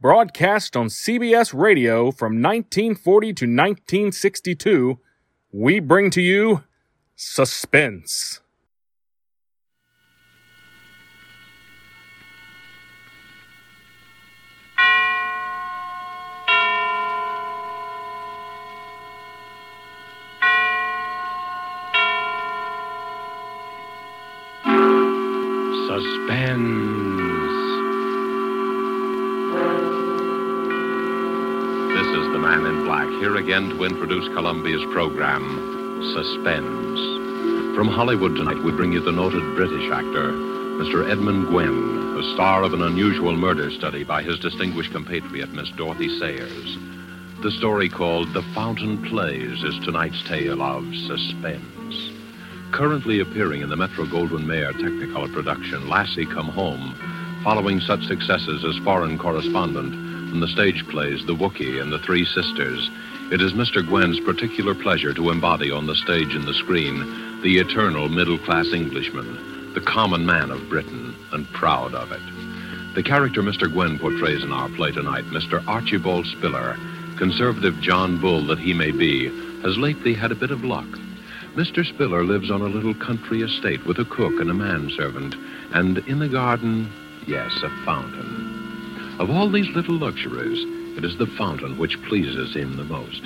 broadcast on CBS Radio from 1940 to 1962, we bring to you Suspense. Suspense. Man in black, here again to introduce Columbia's program, Suspense. From Hollywood tonight, we bring you the noted British actor, Mr. Edmund Gwenn, the star of an unusual murder study by his distinguished compatriot, Miss Dorothy Sayers. The story called The Fountain Plays is tonight's tale of suspense. Currently appearing in the Metro Goldwyn Mayer Technicolor production, Lassie Come Home, following such successes as Foreign Correspondent and the stage plays The Wookey and The Three Sisters, it is Mr. Gwenn's particular pleasure to embody on the stage and the screen the eternal middle class Englishman, the common man of Britain, and proud of it. The character Mr. Gwenn portrays in our play tonight, Mr. Archibald Spiller, conservative John Bull that he may be, has lately had a bit of luck. Mr. Spiller lives on a little country estate with a cook and a manservant, and in the garden, yes, a fountain. Of all these little luxuries, it is the fountain which pleases him the most.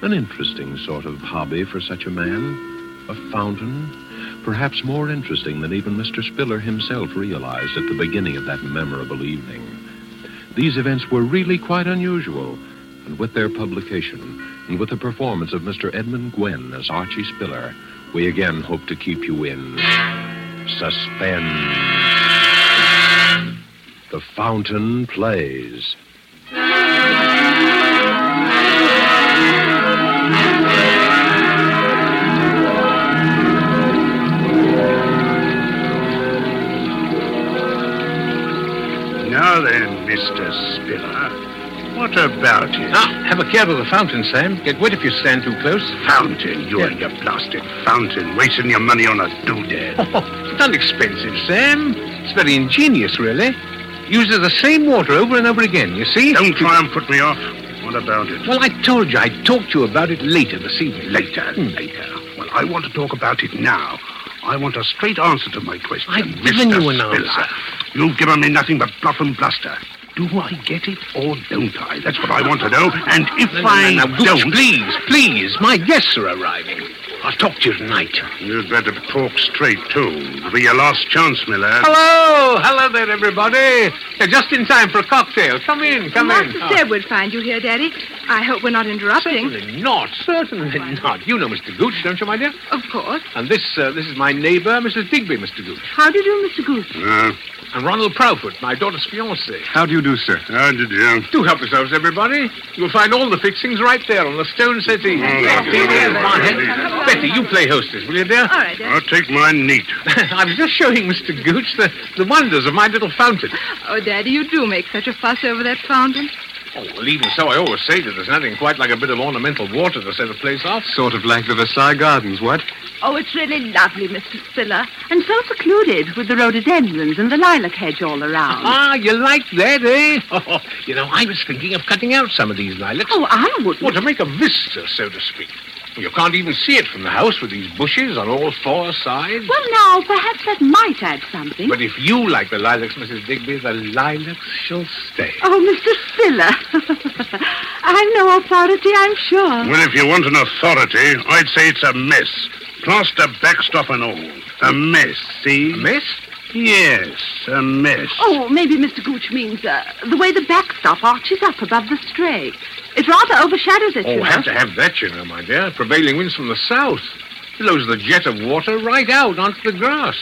An interesting sort of hobby for such a man. A fountain, perhaps more interesting than even Mr. Spiller himself realized at the beginning of that memorable evening. These events were really quite unusual, and with their publication, and with the performance of Mr. Edmund Gwenn as Archie Spiller, we again hope to keep you in suspense. The Fountain Plays. Now then, Mr. Spiller, what about it? Now, have a care of the fountain, Sam. Get wet if you stand too close. Fountain, you and your blasted fountain, wasting your money on a doodad. Oh, it's not expensive, Sam. It's very ingenious, really. Uses the same water over and over again, you see? Don't try and put me off. What about it? Well, I told you I'd talk to you about it later this evening. Later, hmm. later. Well, I want to talk about it now. I want a straight answer to my question. I've Mr. given you an Spiller. answer. You've given me nothing but bluff and bluster. Do I get it or don't I? That's what I want to know. And if No, no, I no, no, don't, please, please. My guests are arriving. I'll talk to you tonight. you'd better talk straight too. It'll be your last chance, my lad. Hello, hello there, everybody. You're just in time for a cocktail. Come in, come in. Master said we'd find you here, Daddy. I hope we're not interrupting. Certainly not, certainly not. You know Mr. Gooch, don't you, my dear? Of course. And this, uh, this is my neighbor, Mrs. Digby, Mr. Gooch. How do you do, Mr. Gooch? Uh, And Ronald Proudfoot, my daughter's fiancé. how do you do, sir? How did you? Do Do help yourselves, everybody. You'll find all the fixings right there on the stone settee. Martinis, barhead. Betty, you play hostess, will you, dear? All right, Daddy. I'll take mine neat. I was just showing Mr. Gooch the, the wonders of my little fountain. Oh, Daddy, you do make such a fuss over that fountain. Oh, well, even so, I always say that there's nothing quite like a bit of ornamental water to set a place off. Sort of like the Versailles Gardens, what? Oh, it's really lovely, Mr. Spiller. And so secluded with the rhododendrons and the lilac hedge all around. Ah, you like that, eh? Oh, you know, I was thinking of cutting out some of these lilacs. Oh, I wouldn't. Well, to make a vista, so to speak. You can't even see it from the house with these bushes on all four sides. Well, now, perhaps that might add something. But if you like the lilacs, Mrs. Digby, the lilacs shall stay. Oh, Mr. Spiller. I'm no authority, I'm sure. Well, if you want an authority, I'd say it's a mess. Plaster, backstop, and all. A mess, see? A mess? Yes, a mess. Oh, maybe Mr. Gooch means uh, the way the backstop arches up above the stray. It rather overshadows it, Oh, you know. have to have that, you know, my dear. Prevailing winds from the south. Blows the jet of water right out onto the grass.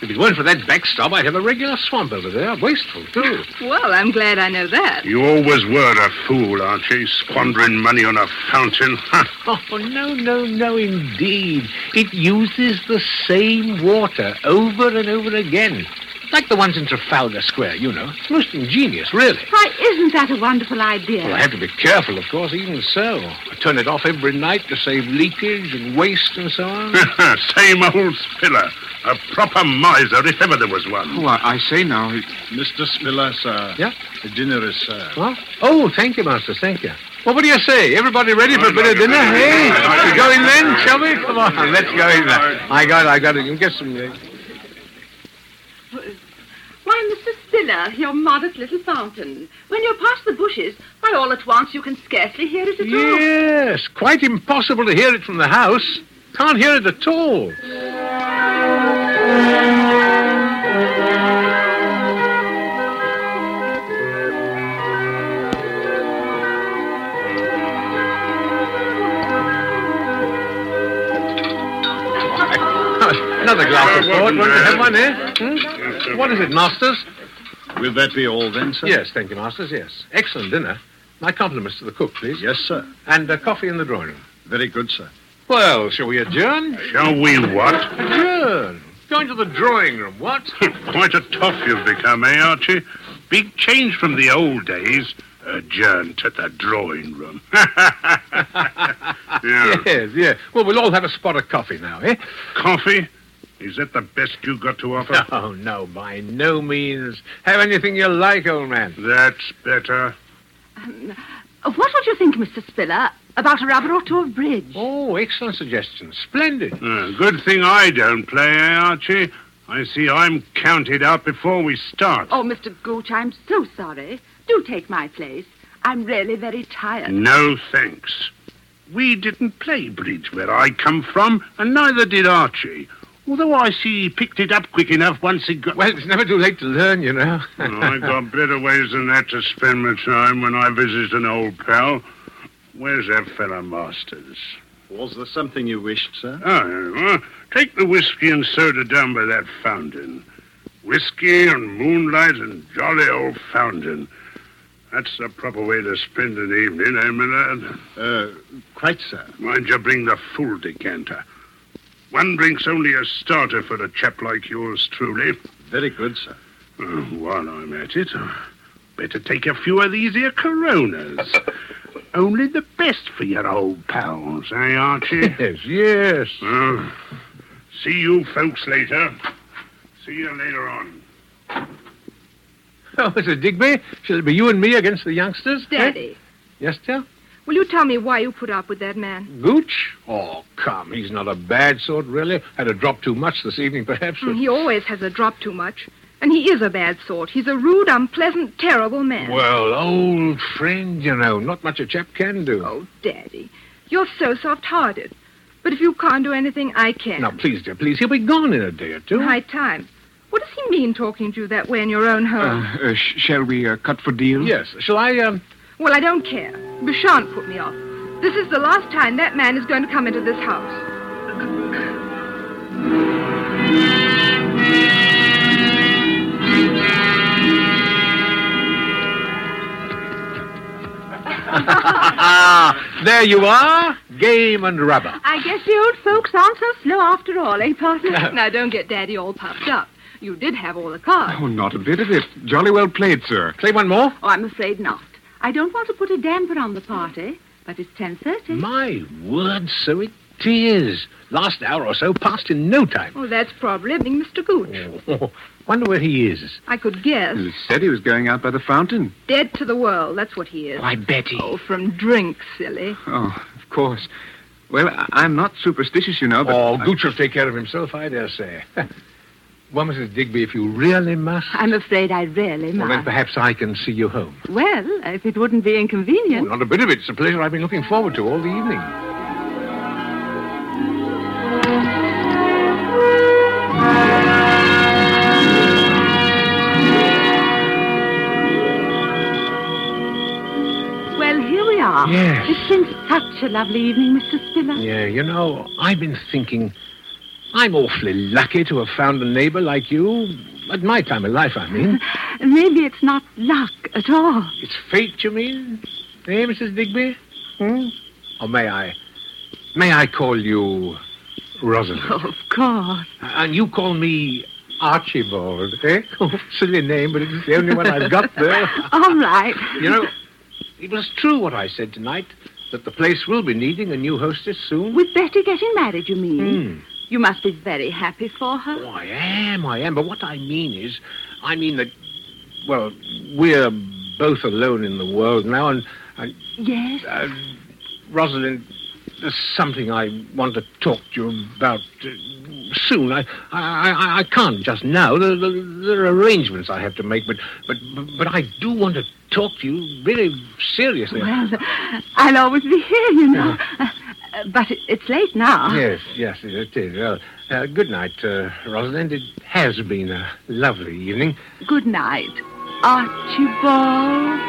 If it weren't for that backstop, I'd have a regular swamp over there. Wasteful, too. Well, I'm glad I know that. You always were a fool, Archie, squandering money on a fountain. Oh, no, no, no, indeed. It uses the same water over and over again. Like the ones in Trafalgar Square, you know. It's most ingenious, really. Why, isn't that a wonderful idea? Well, I have to be careful, of course, even so. I turn it off every night to save leakage and waste and so on. Same old spiller. A proper miser, if ever there was one. Oh, I, I say now, it- Mr. Spiller, sir. Yeah? The dinner is served. What? Oh, thank you, Master. Thank you. Well, what do you say? Everybody ready for a bit of dinner? Hey, we go in then, shall we? Come on, let's go in there. I got it, I got it. You can get some... Uh, Why, Mr. Spiller, your modest little fountain. When you're past the bushes, why, all at once you can scarcely hear it at all. yes, quite impossible to hear it from the house. Can't hear it at all. Another glass of port. Won't you have one, eh? Hmm? What is it, Masters? Will that be all then, sir? Yes, thank you, Masters, yes. Excellent dinner. My compliments to the cook, please. Yes, sir. And uh, coffee in the drawing room. Very good, sir. Well, shall we adjourn? Shall we what? Adjourn. Going to the drawing room, what? Quite a tough you've become, eh, Archie? Big change from the old days. Adjourn to the drawing room. yeah. Yes, yes. Well, we'll all have a spot of coffee now, eh? Coffee? Is that the best you got to offer? Oh, no, by no means. Have anything you like, old man. That's better. Uh, What would you think, Mr. Spiller, about a rubber or two of bridge? Oh, excellent suggestion. Splendid. Uh, good thing I don't play, eh, Archie? I see I'm counted out before we start. Oh, Mr. Gooch, I'm so sorry. Do take my place. I'm really very tired. No thanks. We didn't play bridge where I come from, and neither did Archie. Although I see he picked it up quick enough once he got. Well, it's never too late to learn, you know. Oh, I got better ways than that to spend my time when I visit an old pal. Where's that fellow Masters? Was there something you wished, sir? Oh, well, take the whiskey and soda down by that fountain. Whiskey and moonlight and jolly old fountain. That's the proper way to spend an evening, eh, my lad? Uh, quite, sir. Mind you bring the full decanter. One drink's only a starter for a chap like yours, truly. Very good, sir. Uh, while I'm at it, uh, better take a few of these here Coronas. Only the best for your old pals, eh, Archie? Yes, yes. Uh, see you folks later. See you later on. Oh, Mr. Digby, shall it be you and me against the youngsters? eh? Daddy, Yes, dear? Will you tell me why you put up with that man? Gooch? Oh, come. He's not a bad sort, really. Had a drop too much this evening, perhaps. but- He always has a drop too much. And he is a bad sort. He's a rude, unpleasant, terrible man. Well, old friend, you know. Not much a chap can do. Oh, Daddy, you're so soft-hearted. But if you can't do anything, I can. Now, please, dear, please. He'll be gone in a day or two. High time. What does he mean talking to you that way in your own home? Uh, uh, sh- shall we uh, cut for deal? Yes. Shall I, um... Well, I don't care. You put me off. This is the last time that man is going to come into this house. there you are. Game and rubber. I guess the old folks aren't so slow after all, eh, partner? Now, don't get Daddy all puffed up. You did have all the cards. Oh, not a bit of it. Jolly well played, sir. Play one more? Oh, I'm afraid not. I don't want to put a damper on the party, but it's 10.30. My word, so it is. Last hour or so passed in no time. Oh, that's probably Mr. Gooch. Oh, wonder where he is. I could guess. He said he was going out by the fountain. Dead to the world, that's what he is. Oh, Why, Betty. Oh, from drink, silly. Oh, of course. Well, I- I'm not superstitious, you know, but... Oh, I- Gooch will take care of himself, I dare say. well, Mrs. Digby, if you really must, I'm afraid I really must. well, then perhaps I can see you home. Well, if it wouldn't be Oh, inconvenient. not a bit of it. It's a pleasure I've been looking forward to all the evening. Well, here we are. Yes. It's been such a lovely evening, Mr. Spiller. Yeah, you know, I've been thinking. I'm awfully lucky to have found a neighbor like you. At my time of life, I mean. Maybe it's not luck at all. It's fate, you mean? Eh, Mrs. Digby? Hmm? Or may I? May I call you Rosalind? Of course. And you call me Archibald, eh? Oh, silly name, but it's the only one I've got there. All right. You know, it was true what I said tonight, that the place will be needing a new hostess soon. With Betty getting married, you mean? Hmm. You must be very happy for her. Oh, I am, I am. But what I mean is, I mean that, well, we're both alone in the world now, and, and Yes? uh, Rosalind, there's something I want to talk to you about uh, soon. I, I, I, I can't just now. There, there, there are arrangements I have to make, but, but, but I do want to talk to you really seriously. Well, I'll always be here, you know. Uh, but it- it's late now. Yes, yes, it is. Well, uh, good night, uh, Rosalind. It has been a lovely evening. Good night, Archibald.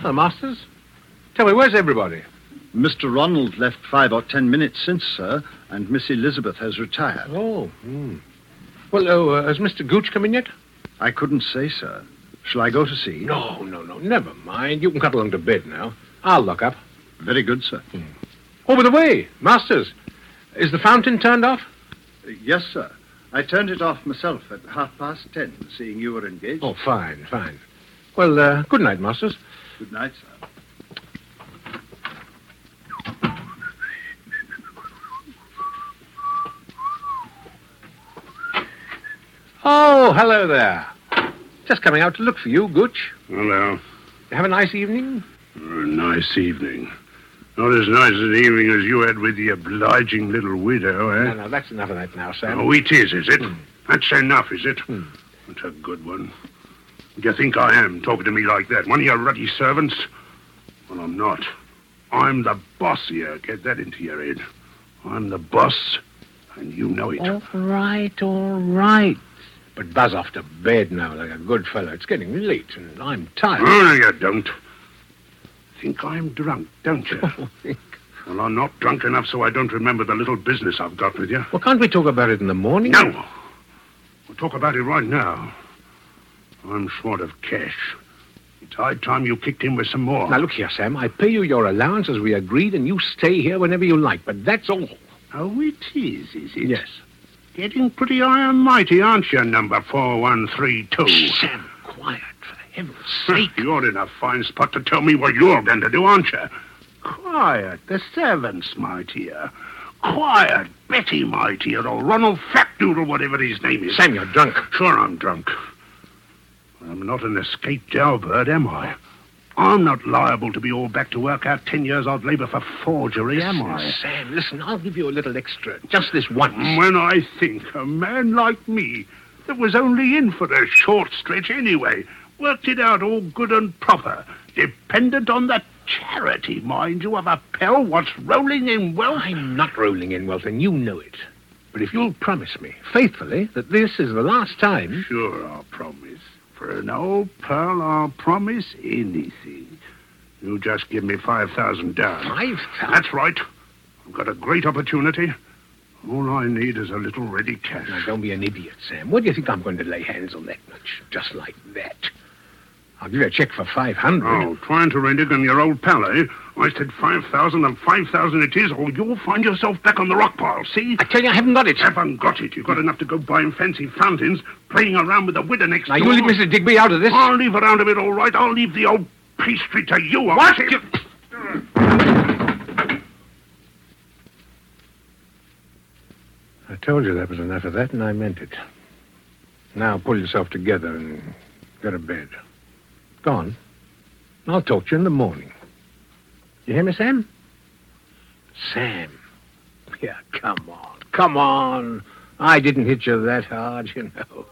Hello, Masters. Tell me, where's everybody? Mr. Ronald left five or ten minutes since, sir, and Miss Elizabeth has retired. Oh, hmm. Well, oh, uh, has Mr. Gooch come in yet? I couldn't say, sir. Shall I go to see? No, no, no. Never mind. You can cut along to bed now. I'll look up. Very good, sir. Oh, by the way, Masters, is the fountain turned off? Uh, Yes, sir. I turned it off myself at half past ten, seeing you were engaged. Oh, fine, fine. Well, uh, good night, Masters. Good night, sir. Oh, hello there. Just coming out to look for you, Gooch. Hello. You have a nice evening? A nice evening. Not as nice an evening as you had with the obliging little widow, No, eh? no, no, that's enough of that now, Sam. Oh, it is, is it? Hmm. That's enough, is it? Hmm. That's a good one. Do you think I am talking to me like that? One of your ruddy servants? Well, I'm not. I'm the boss here. Get that into your head. I'm the boss, and you know it. All right, all right. But buzz off to bed now like a good fellow. It's getting late, and I'm tired. Oh, no, you don't. Think I'm drunk, don't you? Oh, well, I'm not drunk enough so I don't remember the little business I've got with you. well, can't we talk about it in the morning? No. We'll talk about it right now. I'm short of cash. It's high time you kicked in with some more. Now, look here, Sam. I pay you your allowance as we agreed, and you stay here whenever you like, but that's all. Oh, it is, is it? Yes. Getting pretty high and mighty, aren't you, number 4132? Sam, quiet, for heaven's sake. You're in a fine spot to tell me what you're going to do, aren't you? Quiet. The servants, my dear. Quiet. Betty, my dear, or Ronald Fatdoodle, whatever his name is. Sam, you're drunk. Sure, I'm drunk. I'm not an escaped jailbird, am I? I'm not liable to be all back to work out ten years odd labor for forgery, am I? Sam, listen, I'll give you a little extra. Just this once. When I think a man like me, that was only in for a short stretch anyway, worked it out all good and proper, dependent on the charity, mind you, of a pal what's rolling in wealth. I'm not rolling in wealth, and you know it. But if you'll promise me, faithfully, that this is the last time. Sure, I'll promise. For an old pal, I'll promise anything. You just give me 5,000 down. Five thousand. That's right. I've got a great opportunity. All I need is a little ready cash. Now, don't be an idiot, Sam. What do you think I'm going to lay hands on that much? Just like that. I'll give you a check for 500. Oh, trying to renege on your old pal, eh? I said 5,000 and 5,000 it is, or you'll find yourself back on the rock pile, see? I tell you, I haven't got it. Haven't got it. You've got enough to go buying fancy fountains, playing around with the widow next Now, door. you leave Mr. Digby out of this. I'll leave her around a bit, all right. I'll leave the old pastry to you. I'll What? say- You- I told you that was enough of that, and I meant it. Now pull yourself together and go to bed. Gone. I'll talk to you in the morning. You hear me, Sam? Sam. Yeah, come on. Come on. I didn't hit you that hard, you know.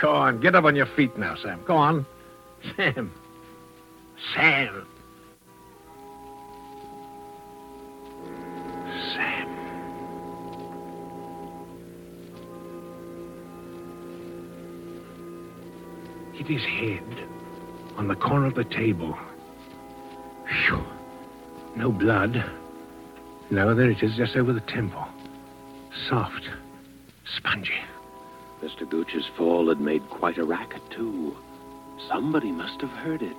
Go on. Get up on your feet now, Sam. Go on. Sam. Sam. Sam. It is head on the corner of the table. Phew. No blood. No, there it is, just over the temple. Soft. Spongy. Mr. Gooch's fall had made quite a racket, too. Somebody must have heard it.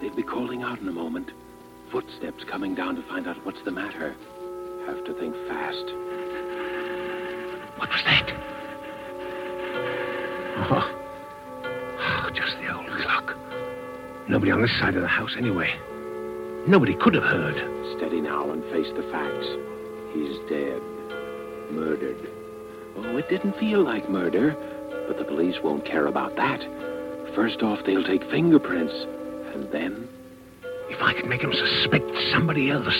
They'll be calling out in a moment. Footsteps coming down to find out what's the matter. Have to think fast. What was that? Oh, Nobody on this side of the house, anyway. Nobody could have heard. Steady now and face the facts. He's dead. Murdered. Oh, it didn't feel like murder, but the police won't care about that. First off, they'll take fingerprints, and then. If I could make him suspect somebody else,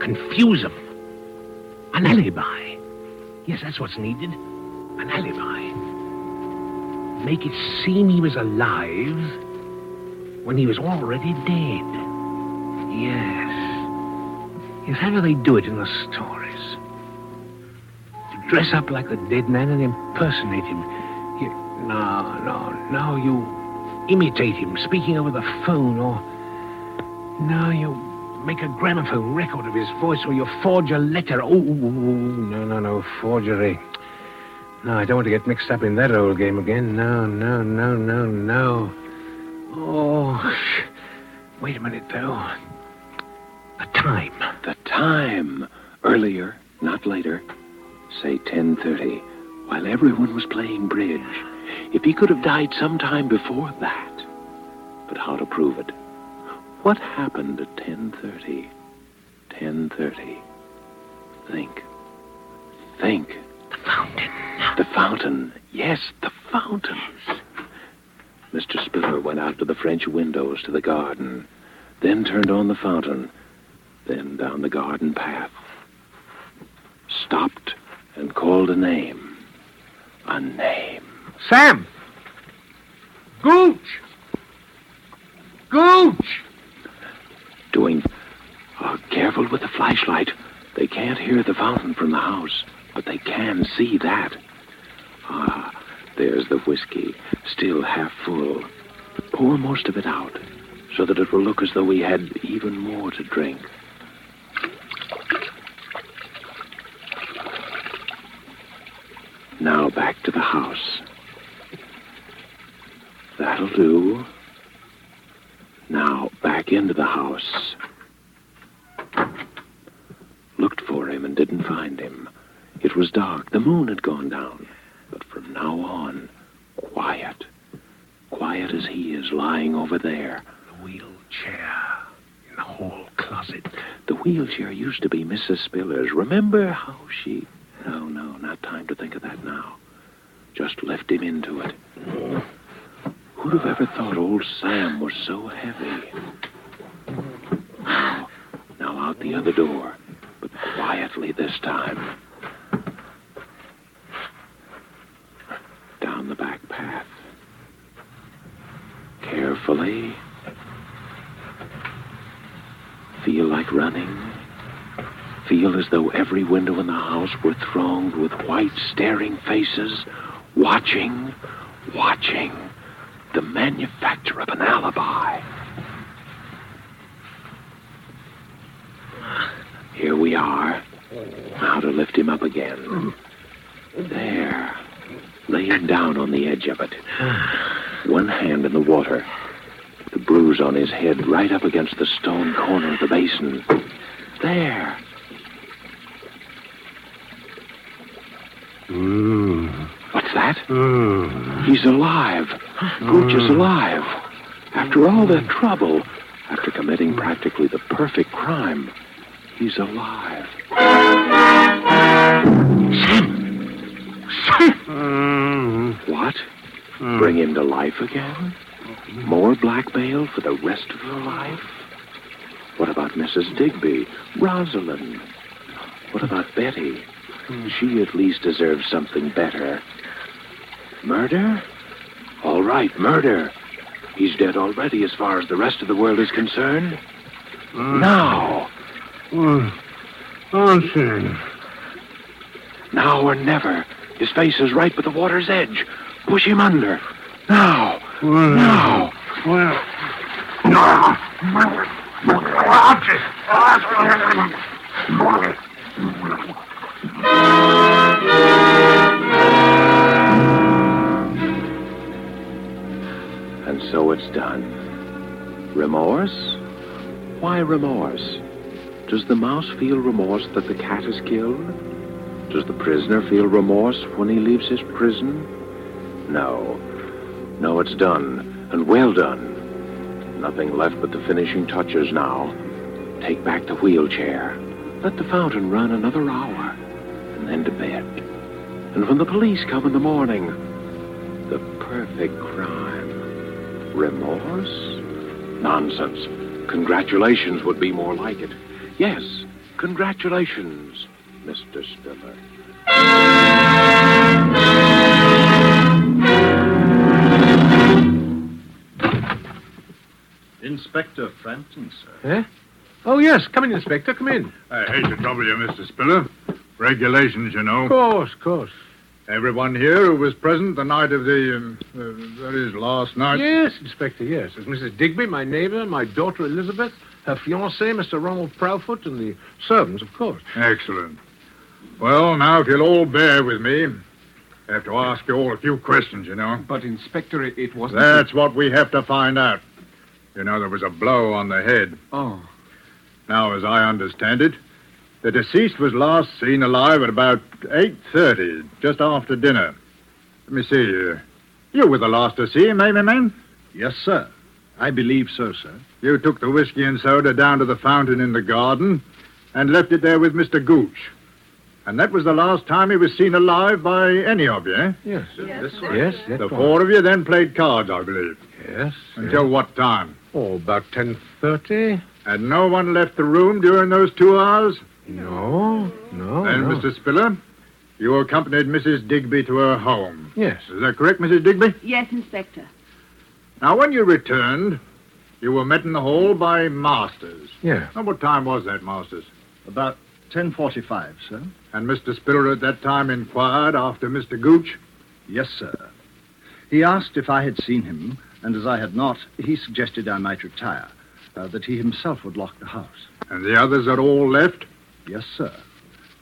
confuse him. An alibi. Yes, that's what's needed. An alibi. Make it seem he was alive when he was already dead. Yes. Yes, how do they do it in the stories? To dress up like the dead man and impersonate him. You, no, no, no, you imitate him, speaking over the phone, or... No, you make a gramophone record of his voice, or you forge a letter. Oh, oh, oh, oh no, no, no, forgery. No, I don't want to get mixed up in that old game again. No, no, no, no, no. Oh, wait a minute, though. The time. The time. Earlier, not later. Say 10.30, while everyone was playing bridge. If he could have died sometime before that. But how to prove it? What happened at 10.30? 10.30. Think. Think. The fountain. The fountain. Yes, the fountain. Mr. Spiller went out to the French windows to the garden, then turned on the fountain, then down the garden path. Stopped and called a name. A name. Sam! Gooch! Gooch! Doing. Oh, careful with the flashlight. They can't hear the fountain from the house, but they can see that. Ah, there's the whiskey, still half full. Pour most of it out, so that it will look as though we had even more to drink. Now back to the house. That'll do. Now back into the house. Looked for him and didn't find him. It was dark. The moon had gone down. But from now on. Quiet as he is lying over there. The wheelchair in the hall closet. The wheelchair used to be Mrs. Spiller's. Remember how she. No, no, not time to think of that now. Just left him into it. Who'd have ever thought old Sam was so heavy? Now, now out the other door, but quietly this time. Down the back path. Carefully. Feel like running. Feel as though every window in the house were thronged with white, staring faces, watching, watching the manufacture of an alibi. Here we are. Now to lift him up again. There. Lay him down on the edge of it. One hand in the water. The bruise on his head right up against the stone corner of the basin. There. Mm. What's that? Mm. He's alive. Gooch is alive. After all that trouble, after committing practically the perfect crime, he's alive. Sam, Sam. What? Bring him to life again? More blackmail for the rest of your life? What about Mrs. Digby? Rosalind? What about Betty? She at least deserves something better. Murder? All right, murder. He's dead already as far as the rest of the world is concerned. Now. Nonsense. Now or never. His face is right with the water's edge. Push him under. Now. Now. Well, And so it's done. Remorse? Why remorse? Does the mouse feel remorse that the cat is killed? Does the prisoner feel remorse when he leaves his prison? No. No, it's done, and well done. Nothing left but the finishing touches now. Take back the wheelchair. Let the fountain run another hour, and then to bed. And when the police come in the morning, the perfect crime. Remorse? Nonsense. Congratulations would be more like it. Yes, congratulations, Mr. Spiller. Inspector Frampton, sir. Eh? Oh, yes. Come in, Inspector. Come in. I hate to trouble you, Mr. Spiller. Regulations, you know. Of course, of course. Everyone here who was present the night of the, um, uh, that is, last night. Yes, Inspector, yes. It's Mrs. Digby, my neighbor, my daughter Elizabeth, her fiancé, Mr. Ronald Proudfoot, and the servants, of course. Excellent. Well, now, if you'll all bear with me, I have to ask you all a few questions, you know. But, Inspector, it, it wasn't. That's what we have to find out. You know, there was a blow on the head. Oh. Now, as I understand it, the deceased was last seen alive at about 8.30, just after dinner. Let me see. Uh, you were the last to see him, eh, my man? Yes, sir. I believe so, sir. You took the whiskey and soda down to the fountain in the garden and left it there with Mr. Gooch. And that was the last time he was seen alive by any of you, eh? Yes. Yes, Yes, that's The four of you then played cards, I believe. Yes. Until what time? Oh, about 10.30? And no one left the room during those two hours? No, no, then, no. Mr. Spiller, you accompanied Mrs. Digby to her home. Yes. Is that correct, Mrs. Digby? Yes, Inspector. Now, when you returned, you were met in the hall by Masters. Yeah. Now, what time was that, Masters? About 10.45, sir. And Mr. Spiller at that time inquired after Mr. Gooch? Yes, sir. He asked if I had seen him, and as I had not, he suggested I might retire, uh, that he himself would lock the house. And the others had all left? Yes, sir.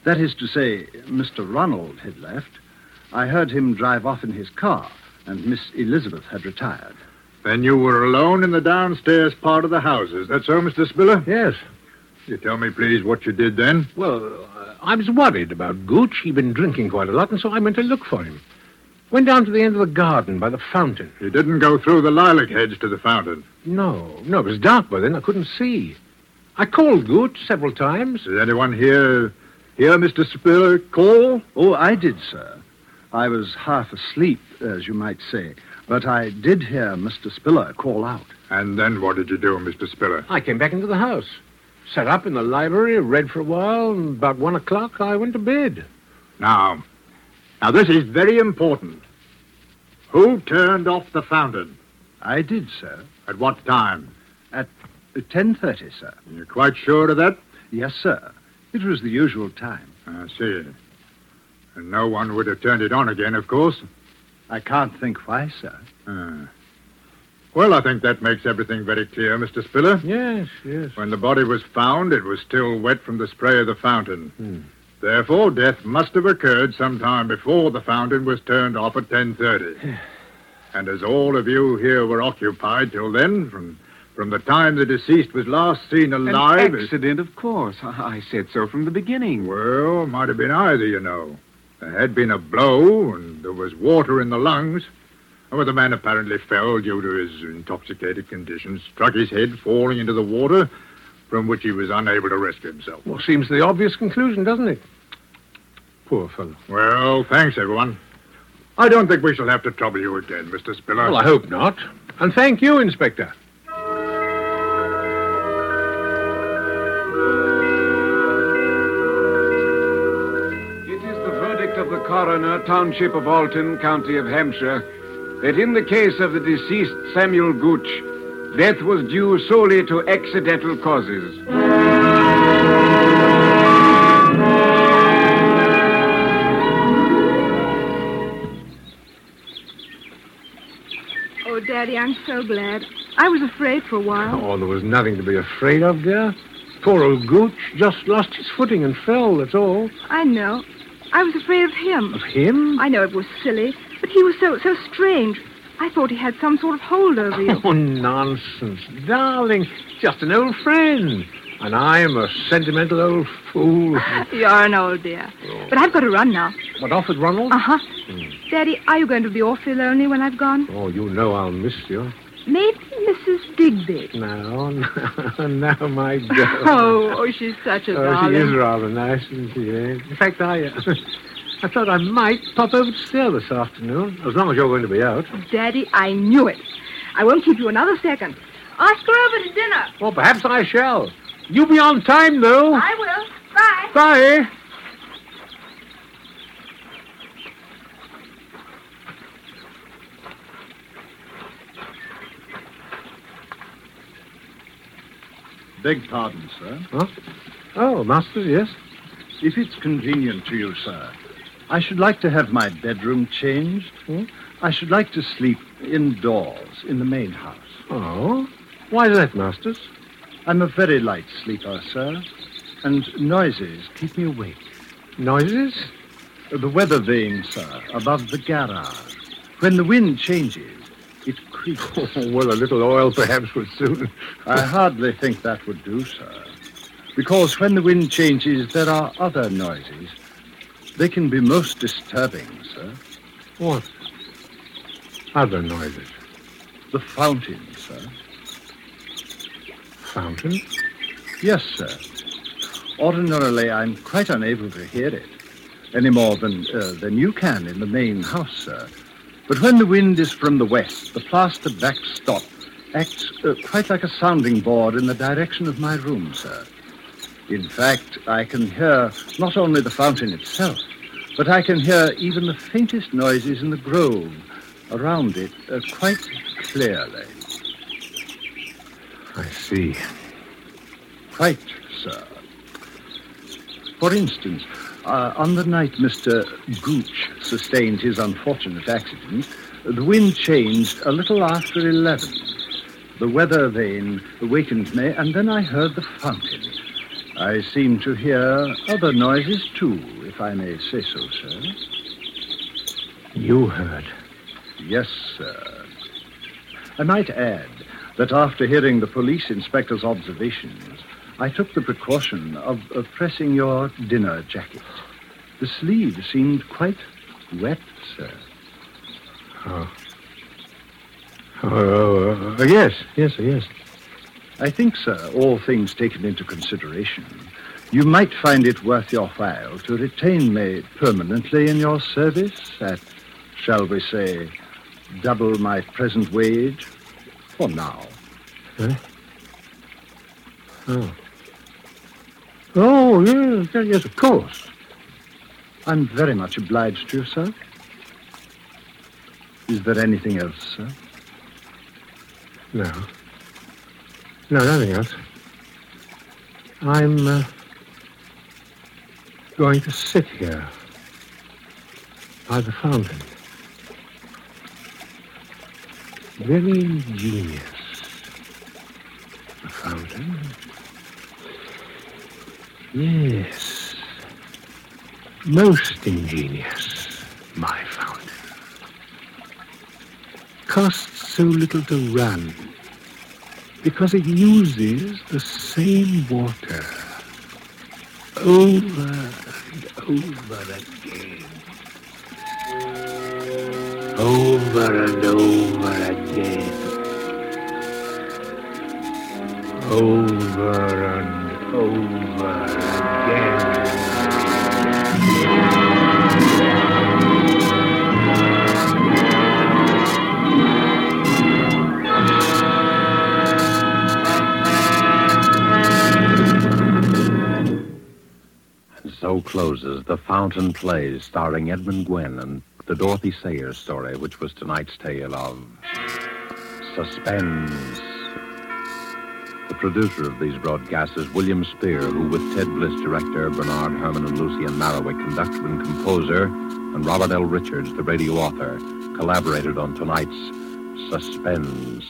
That is to say, Mr. Ronald had left. I heard him drive off in his car, and Miss Elizabeth had retired. Then you were alone in the downstairs part of the house. Is that so, Mr. Spiller? Yes. You tell me, please, what you did then? Well, uh, I was worried about Gooch. He'd been drinking quite a lot, and so I went to look for him. Went down to the end of the garden by the fountain. You didn't go through the lilac hedge to the fountain. No, no, it was dark by then. I couldn't see. I called Gooch several times. Did anyone hear, hear Mr. Spiller call? Oh, I did, sir. I was half asleep, as you might say, but I did hear Mr. Spiller call out. And then what did you do, Mr. Spiller? I came back into the house. Sat up in the library, read for a while, and about one o'clock I went to bed. Now, now this is very important. Who turned off the fountain? I did, sir. At what time? At 10.30, sir. You're quite sure of that? Yes, sir. It was the usual time. I see. And no one would have turned it on again, of course. I can't think why, sir. Ah. Well, I think that makes everything very clear, Mr. Spiller. Yes, yes. When the body was found, it was still wet from the spray of the fountain. Hmm. Therefore, death must have occurred sometime before the fountain was turned off at 10.30. and as all of you here were occupied till then, from, from the time the deceased was last seen alive... An accident, of course. I, I said so from the beginning. Well, might have been either, you know. There had been a blow, and there was water in the lungs. Well, the man apparently fell due to his intoxicated condition, struck his head, falling into the water, from which he was unable to rescue himself. Well, seems the obvious conclusion, doesn't it? Poor fellow. Well, thanks, everyone. I don't think we shall have to trouble you again, Mr. Spiller. Well, I hope not. And thank you, Inspector. Of coroner, Township of Alton, County of Hampshire, that in the case of the deceased Samuel Gooch, death was due solely to accidental causes. Oh, Daddy, I'm so glad. I was afraid for a while. Oh, there was nothing to be afraid of, dear. Poor old Gooch just lost his footing and fell, that's all. I know. I was afraid of him. Of him? I know it was silly, but he was so so strange. I thought he had some sort of hold over you. Oh, nonsense. Darling, just an old friend. And I'm a sentimental old fool. You're an old dear. But I've got to run now. What, off with Ronald? Uh-huh. Daddy, are you going to be awfully lonely when I've gone? Oh, you know I'll miss you. Maybe Mrs. Digby. No, no, now, my girl. Oh, oh, she's such a Oh, darling. she is rather nice, isn't she? eh? In fact, I, uh, I thought I might pop over to see her this afternoon, as long as you're going to be out. Daddy, I knew it. I won't keep you another second. Ask her over to dinner. Well, perhaps I shall. You'll be on time, though. I will. Bye. Bye. Beg pardon, sir. Huh? Oh, Masters, yes. If it's convenient to you, sir, I should like to have my bedroom changed. Hmm? I should like to sleep indoors in the main house. Oh? Why is that, Masters? I'm a very light sleeper, sir, and noises keep me awake. Noises? The weather vane, sir, above the garage. When the wind changes, it creaks. Oh, well, a little oil perhaps would suit. I hardly think that would do, sir. Because when the wind changes, there are other noises. They can be most disturbing, sir. What? Other noises. The fountain, sir. Fountain? Yes, sir. Ordinarily, I'm quite unable to hear it, any more than, uh, than you can in the main house, sir. But when the wind is from the west, the plaster backstop acts uh, quite like a sounding board in the direction of my room, sir. In fact, I can hear not only the fountain itself, but I can hear even the faintest noises in the grove around it uh, quite clearly. I see. Quite, sir. For instance, uh, on the night Mr. Gooch sustained his unfortunate accident, the wind changed a little after 11. The weather vane awakened me, and then I heard the fountain. I seem to hear other noises, too, if I may say so, sir. You heard. Yes, sir. I might add that after hearing the police inspector's observations, I took the precaution of, of pressing your dinner jacket. The sleeve seemed quite wet, sir. Oh. Oh, uh, yes, yes, yes. I think, sir, all things taken into consideration, you might find it worth your while to retain me permanently in your service at, shall we say, double my present wage for now. Eh? Oh. Oh, yes, yes, of course. I'm very much obliged to you, sir. Is there anything else, sir? No. No, nothing else. I'm uh, going to sit here by the fountain. Very ingenious. The fountain. Yes. Most ingenious, my fountain. Costs so little to run because it uses the same water over and over again. Over and over again. Over and And so closes The Fountain Plays, starring Edmund Gwenn and the Dorothy Sayers story, which was tonight's tale of suspense. Producer of these broadcasts is William Spier, who, with Ted Bliss, director, Bernard Herrmann and Lucien Moraweck, conductor and composer, and Robert L. Richards, the radio author, collaborated on tonight's Suspense.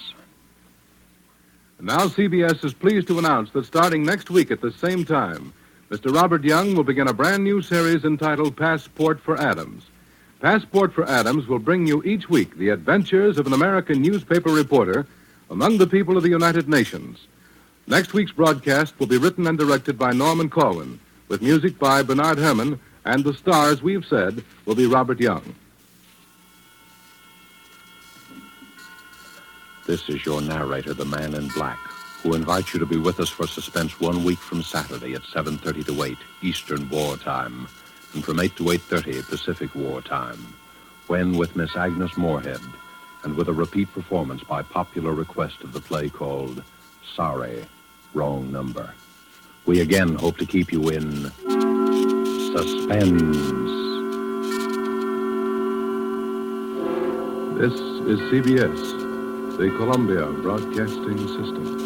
And now CBS is pleased to announce that starting next week at the same time, Mr. Robert Young will begin a brand new series entitled Passport for Adams. Passport for Adams will bring you each week the adventures of an American newspaper reporter among the people of the United Nations. Next week's broadcast will be written and directed by Norman Corwin, with music by Bernard Herrmann, and the stars, we've said, will be Robert Young. This is your narrator, the man in black, who invites you to be with us for suspense one week from Saturday at 7.30 to 8 Eastern War Time and from 8 to 8.30 Pacific War Time, when with Miss Agnes Moorehead and with a repeat performance by popular request of the play called Sorry, Wrong Number. We again hope to keep you in suspense. This is CBS, the Columbia Broadcasting System.